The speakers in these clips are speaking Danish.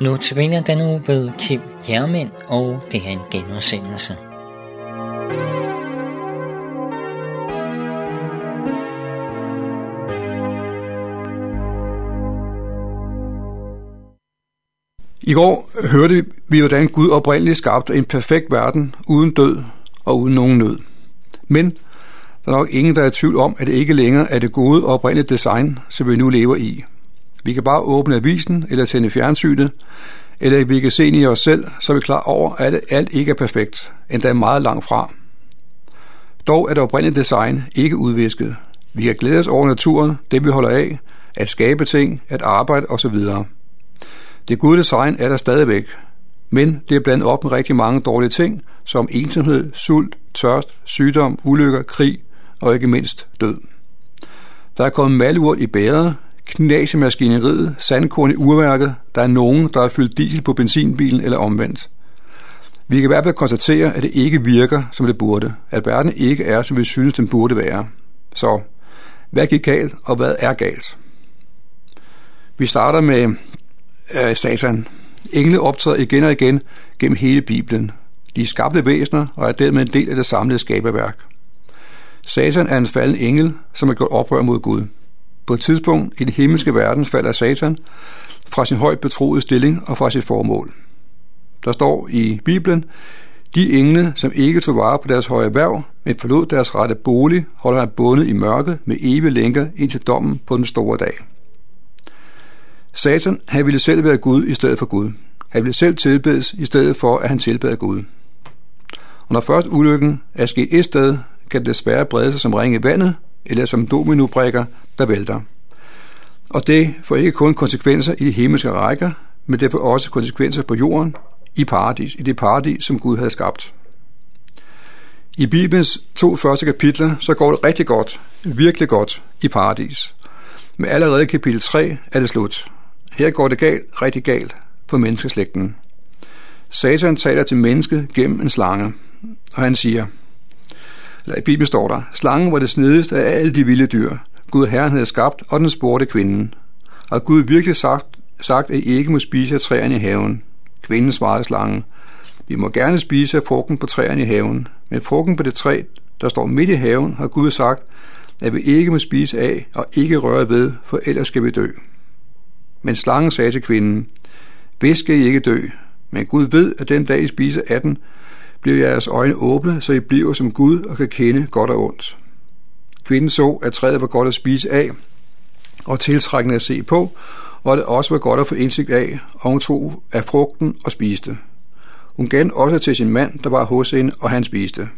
Nu tilbage den uge ved Kim Jermind, og det er en genudsendelse. I går hørte vi, hvordan Gud oprindeligt skabte en perfekt verden uden død og uden nogen nød. Men der er nok ingen, der er i tvivl om, at det ikke længere er det gode og oprindelige design, som vi nu lever i. Vi kan bare åbne avisen eller tænde fjernsynet, eller vi kan se ind i os selv, så er vi klar over, at alt ikke er perfekt, endda meget langt fra. Dog er det oprindelige design ikke udvisket. Vi kan glæde os over naturen, det vi holder af, at skabe ting, at arbejde osv. Det gode design er der stadigvæk, men det er blandt op med rigtig mange dårlige ting, som ensomhed, sult, tørst, sygdom, ulykker, krig og ikke mindst død. Der er kommet malurt i bæret, knas i maskineriet, sandkorn i urværket, der er nogen, der har fyldt diesel på benzinbilen eller omvendt. Vi kan i hvert fald konstatere, at det ikke virker, som det burde, at verden ikke er, som vi synes, den burde være. Så, hvad gik galt, og hvad er galt? Vi starter med øh, Satan. Engle optræder igen og igen gennem hele Bibelen. De er skabte væsener og er dermed en del af det samlede skaberværk. Satan er en falden engel, som har gjort oprør mod Gud. På et tidspunkt i den himmelske verden falder Satan fra sin højt betroede stilling og fra sit formål. Der står i Bibelen, de engle, som ikke tog vare på deres høje erhverv, men forlod deres rette bolig, holder han bundet i mørke med evige lænker indtil dommen på den store dag. Satan, han ville selv være Gud i stedet for Gud. Han ville selv tilbedes i stedet for, at han tilbeder Gud. Og når først ulykken er sket et sted, kan det desværre brede sig som ringe i vandet, eller som dominobrikker, der vælter. Og det får ikke kun konsekvenser i de himmelske rækker, men det får også konsekvenser på jorden, i paradis, i det paradis, som Gud havde skabt. I Bibelens to første kapitler, så går det rigtig godt, virkelig godt i paradis. Men allerede i kapitel 3 er det slut. Her går det galt, rigtig galt for menneskeslægten. Satan taler til mennesket gennem en slange, og han siger, eller i Bibelen står der, slangen var det snedigste af alle de vilde dyr, Gud Herren havde skabt, og den spurgte kvinden. Og Gud virkelig sagt, sagt, at I ikke må spise af træerne i haven. Kvinden svarede slangen, vi må gerne spise af frugten på træerne i haven, men frugten på det træ, der står midt i haven, har Gud sagt, at vi ikke må spise af og ikke røre ved, for ellers skal vi dø. Men slangen sagde til kvinden, Hvis skal I ikke dø, men Gud ved, at den dag I spiser af den, bliver jeres øjne åbne, så I bliver som Gud og kan kende godt og ondt. Kvinden så, at træet var godt at spise af, og tiltrækkende at se på, og det også var godt at få indsigt af, og hun tog af frugten og spiste. Hun gav også til sin mand, der var hos hende, og han spiste.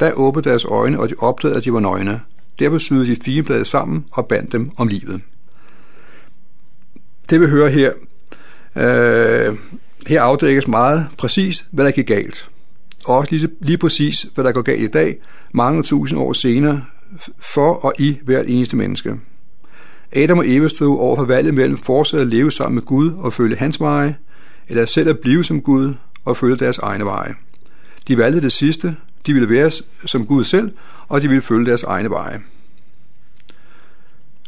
Da åbnede deres øjne, og de opdagede, at de var nøgne. Derfor syede de fire blade sammen og bandt dem om livet. Det vi hører her, øh, her afdækkes meget præcis, hvad der gik galt. Og også lige, lige præcis, hvad der går galt i dag, mange tusind år senere, for og i hvert eneste menneske. Adam og Eva stod over for valget mellem fortsat at leve sammen med Gud og følge hans veje, eller selv at blive som Gud og følge deres egne veje. De valgte det sidste, de ville være som Gud selv, og de ville følge deres egne veje.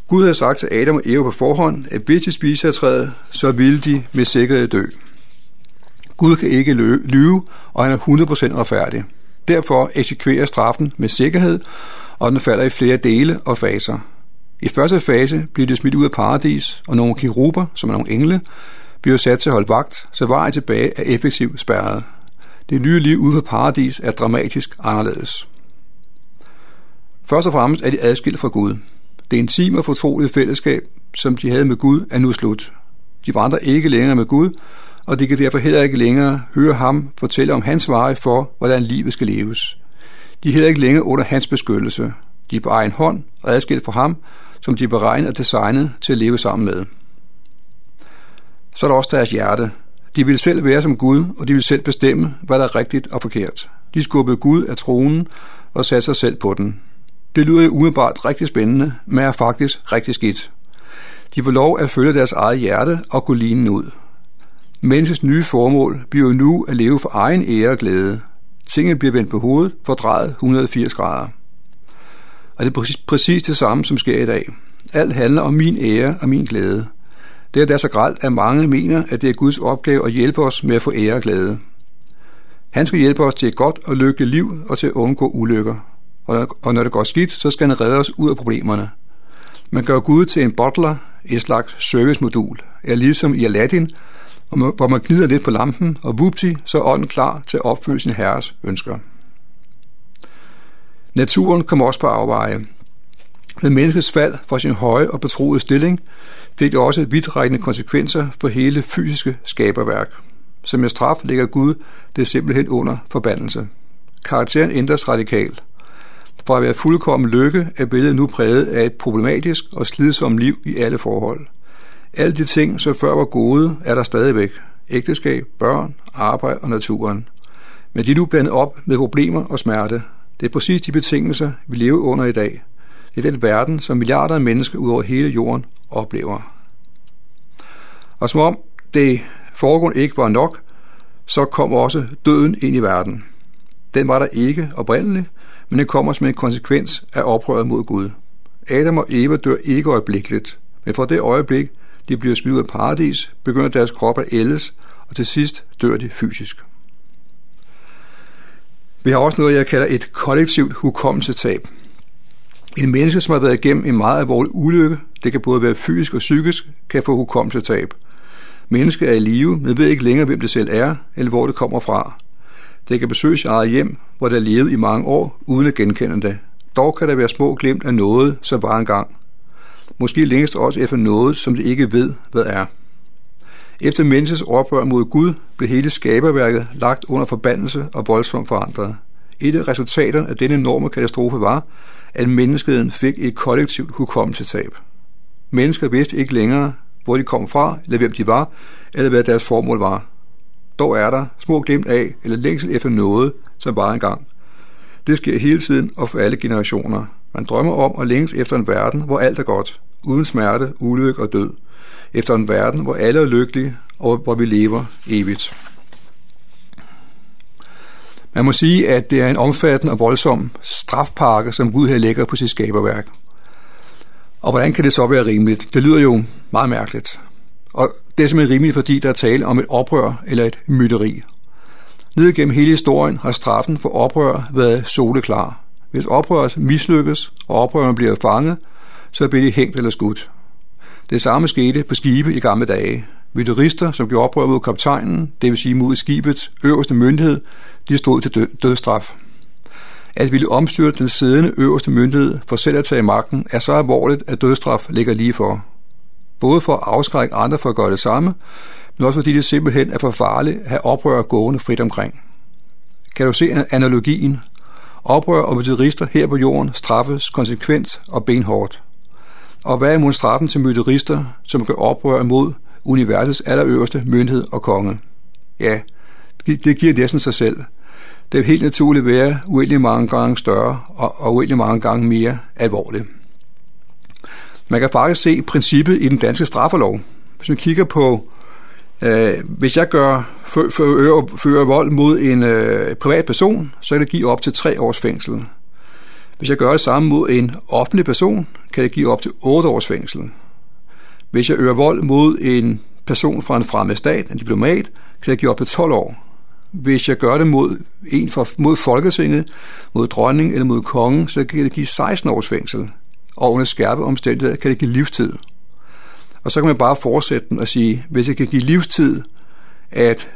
Gud havde sagt til Adam og Eva på forhånd, at hvis de spiser af træet, så ville de med sikkerhed dø. Gud kan ikke lyve, og han er 100% retfærdig. Derfor eksekverer straffen med sikkerhed, og den falder i flere dele og faser. I første fase bliver det smidt ud af paradis, og nogle kiruber, som er nogle engle, bliver sat til at holde vagt, så vejen tilbage er effektivt spærret. Det nye liv ude for paradis er dramatisk anderledes. Først og fremmest er de adskilt fra Gud. Det intime og fortrolige fællesskab, som de havde med Gud, er nu slut. De vandrer ikke længere med Gud, og de kan derfor heller ikke længere høre ham fortælle om hans veje for, hvordan livet skal leves. De er heller ikke længere under hans beskyttelse. De er på egen hånd og adskilt fra ham, som de er beregnet og designet til at leve sammen med. Så er der også deres hjerte. De ville selv være som Gud, og de ville selv bestemme, hvad der er rigtigt og forkert. De skubbede Gud af tronen og satte sig selv på den. Det lyder jo umiddelbart rigtig spændende, men er faktisk rigtig skidt. De får lov at følge deres eget hjerte og gå linen ud. Menneskets nye formål bliver jo nu at leve for egen ære og glæde. Tingene bliver vendt på hovedet, fordrejet 180 grader. Og det er præcis, præcis det samme, som sker i dag. Alt handler om min ære og min glæde. Det er da så gralt, at mange mener, at det er Guds opgave at hjælpe os med at få ære og glæde. Han skal hjælpe os til et godt og lykkeligt liv og til at undgå ulykker. Og når det går skidt, så skal han redde os ud af problemerne. Man gør Gud til en bottler, et slags servicemodul, er ligesom i Aladdin, hvor man gnider lidt på lampen, og vupti, så er ånden klar til at opfylde sin herres ønsker. Naturen kommer også på afveje. Med menneskets fald fra sin høje og betroede stilling fik det også vidtrækkende konsekvenser for hele fysiske skaberværk. Som en straf ligger Gud det simpelthen under forbandelse. Karakteren ændres radikalt. Fra at være fuldkommen lykke er billedet nu præget af et problematisk og slidsomt liv i alle forhold. Alle de ting, som før var gode, er der stadigvæk. Ægteskab, børn, arbejde og naturen. Men de er nu blandet op med problemer og smerte. Det er præcis de betingelser, vi lever under i dag. Det er den verden, som milliarder af mennesker ud over hele jorden oplever. Og som om det foregående ikke var nok, så kom også døden ind i verden. Den var der ikke oprindeligt, men den kommer som en konsekvens af oprøret mod Gud. Adam og Eva dør ikke øjeblikkeligt, men fra det øjeblik, de bliver smidt ud af paradis, begynder deres krop at ældes, og til sidst dør de fysisk. Vi har også noget, jeg kalder et kollektivt hukommelsetab. En menneske, som har været igennem en meget alvorlig ulykke, det kan både være fysisk og psykisk, kan få hukommelsetab. Mennesket er i live, men ved ikke længere, hvem det selv er, eller hvor det kommer fra. Det kan besøge sit eget hjem, hvor det har levet i mange år, uden at genkende det. Dog kan der være små glimt af noget, som var engang. Måske længst også efter noget, som det ikke ved, hvad er. Efter menneskets oprør mod Gud blev hele skaberværket lagt under forbandelse og voldsomt forandret. Et af resultaterne af denne enorme katastrofe var, at menneskeheden fik et kollektivt hukommelsetab. Mennesker vidste ikke længere, hvor de kom fra, eller hvem de var, eller hvad deres formål var. Dog er der små glemt af, eller længsel efter noget, som var engang. Det sker hele tiden og for alle generationer. Man drømmer om og længes efter en verden, hvor alt er godt, uden smerte, ulykke og død. Efter en verden, hvor alle er lykkelige, og hvor vi lever evigt. Man må sige, at det er en omfattende og voldsom strafpakke, som Gud her lægger på sit skaberværk. Og hvordan kan det så være rimeligt? Det lyder jo meget mærkeligt. Og det er simpelthen rimeligt, fordi der er tale om et oprør eller et mytteri. Ned gennem hele historien har straffen for oprør været soleklar. Hvis oprøret mislykkes, og oprørerne bliver fanget, så bliver de hængt eller skudt. Det samme skete på skibe i gamle dage. Mytterister, som gjorde oprør mod kaptajnen, det vil sige mod skibets øverste myndighed, de stod til dødstraf. At ville omstyrte den siddende øverste myndighed for selv at tage magten er så alvorligt, at dødstraf ligger lige for. Både for at afskrække andre for at gøre det samme, men også fordi det simpelthen er for farligt at have oprør gående frit omkring. Kan du se analogien? Oprør og mytterister her på jorden straffes konsekvent og benhårdt. Og hvad er mod straffen til mytterister, som kan oprør imod universets allerøverste myndighed og konge? Ja, det giver næsten sig selv. Det vil helt naturligt være uendelig mange gange større og, og uendelig mange gange mere alvorligt. Man kan faktisk se princippet i den danske straffelov. Hvis man kigger på, øh, hvis jeg gør fører, fører vold mod en øh, privat person, så kan det give op til tre års fængsel. Hvis jeg gør det samme mod en offentlig person, kan det give op til 8 års fængsel. Hvis jeg øger vold mod en person fra en fremmed stat, en diplomat, kan det give op til 12 år. Hvis jeg gør det mod en fra, mod Folketinget, mod dronning eller mod kongen, så kan det give 16 års fængsel. Og under skærpe omstændigheder kan det give livstid. Og så kan man bare fortsætte den og sige, hvis jeg kan give livstid at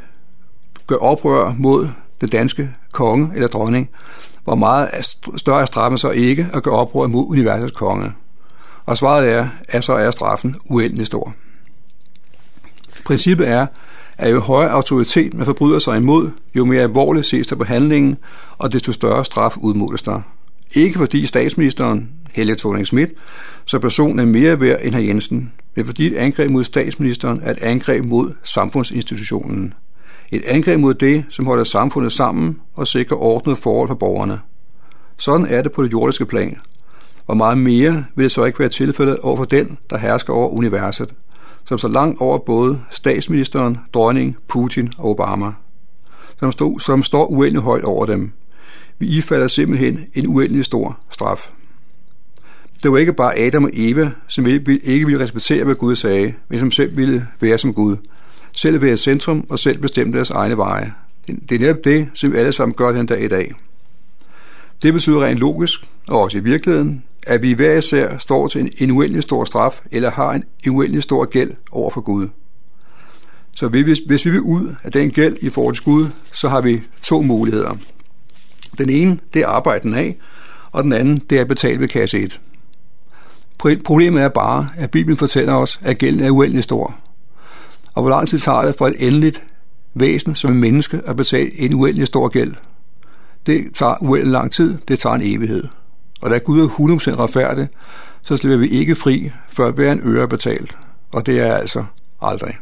gøre oprør mod den danske konge eller dronning, hvor meget større er straffen så ikke at gøre oprør mod universets konge? Og svaret er, at så er straffen uendelig stor. Princippet er, at jo højere autoritet man forbryder sig imod, jo mere alvorligt ses der på handlingen, og desto større straf udmåles der. Ikke fordi statsministeren, Helge thorning Schmidt, så personen er mere værd end herr Jensen, men fordi et angreb mod statsministeren er et angreb mod samfundsinstitutionen. Et angreb mod det, som holder samfundet sammen og sikrer ordnet forhold for borgerne. Sådan er det på det jordiske plan. Hvor meget mere vil det så ikke være tilfældet over for den, der hersker over universet, som så langt over både statsministeren, dronning, Putin og Obama, som, stod, som står uendelig højt over dem. Vi ifalder simpelthen en uendelig stor straf det var ikke bare Adam og Eva, som ikke ville respektere, hvad Gud sagde, men som selv ville være som Gud. Selv være centrum og selv bestemme deres egne veje. Det er netop det, som vi alle sammen gør den dag i dag. Det betyder rent logisk, og også i virkeligheden, at vi hver især står til en, en uendelig stor straf, eller har en, en uendelig stor gæld over for Gud. Så hvis, hvis vi vil ud af den gæld i forhold til Gud, så har vi to muligheder. Den ene, det er arbejden af, og den anden, det er at betale ved kasse 1. Problemet er bare, at Bibelen fortæller os, at gælden er uendelig stor. Og hvor lang tid tager det for et endeligt væsen som en menneske at betale en uendelig stor gæld? Det tager uendelig lang tid, det tager en evighed. Og da Gud er 100% retfærdig, så slipper vi ikke fri, før hver en øre er betalt. Og det er altså aldrig.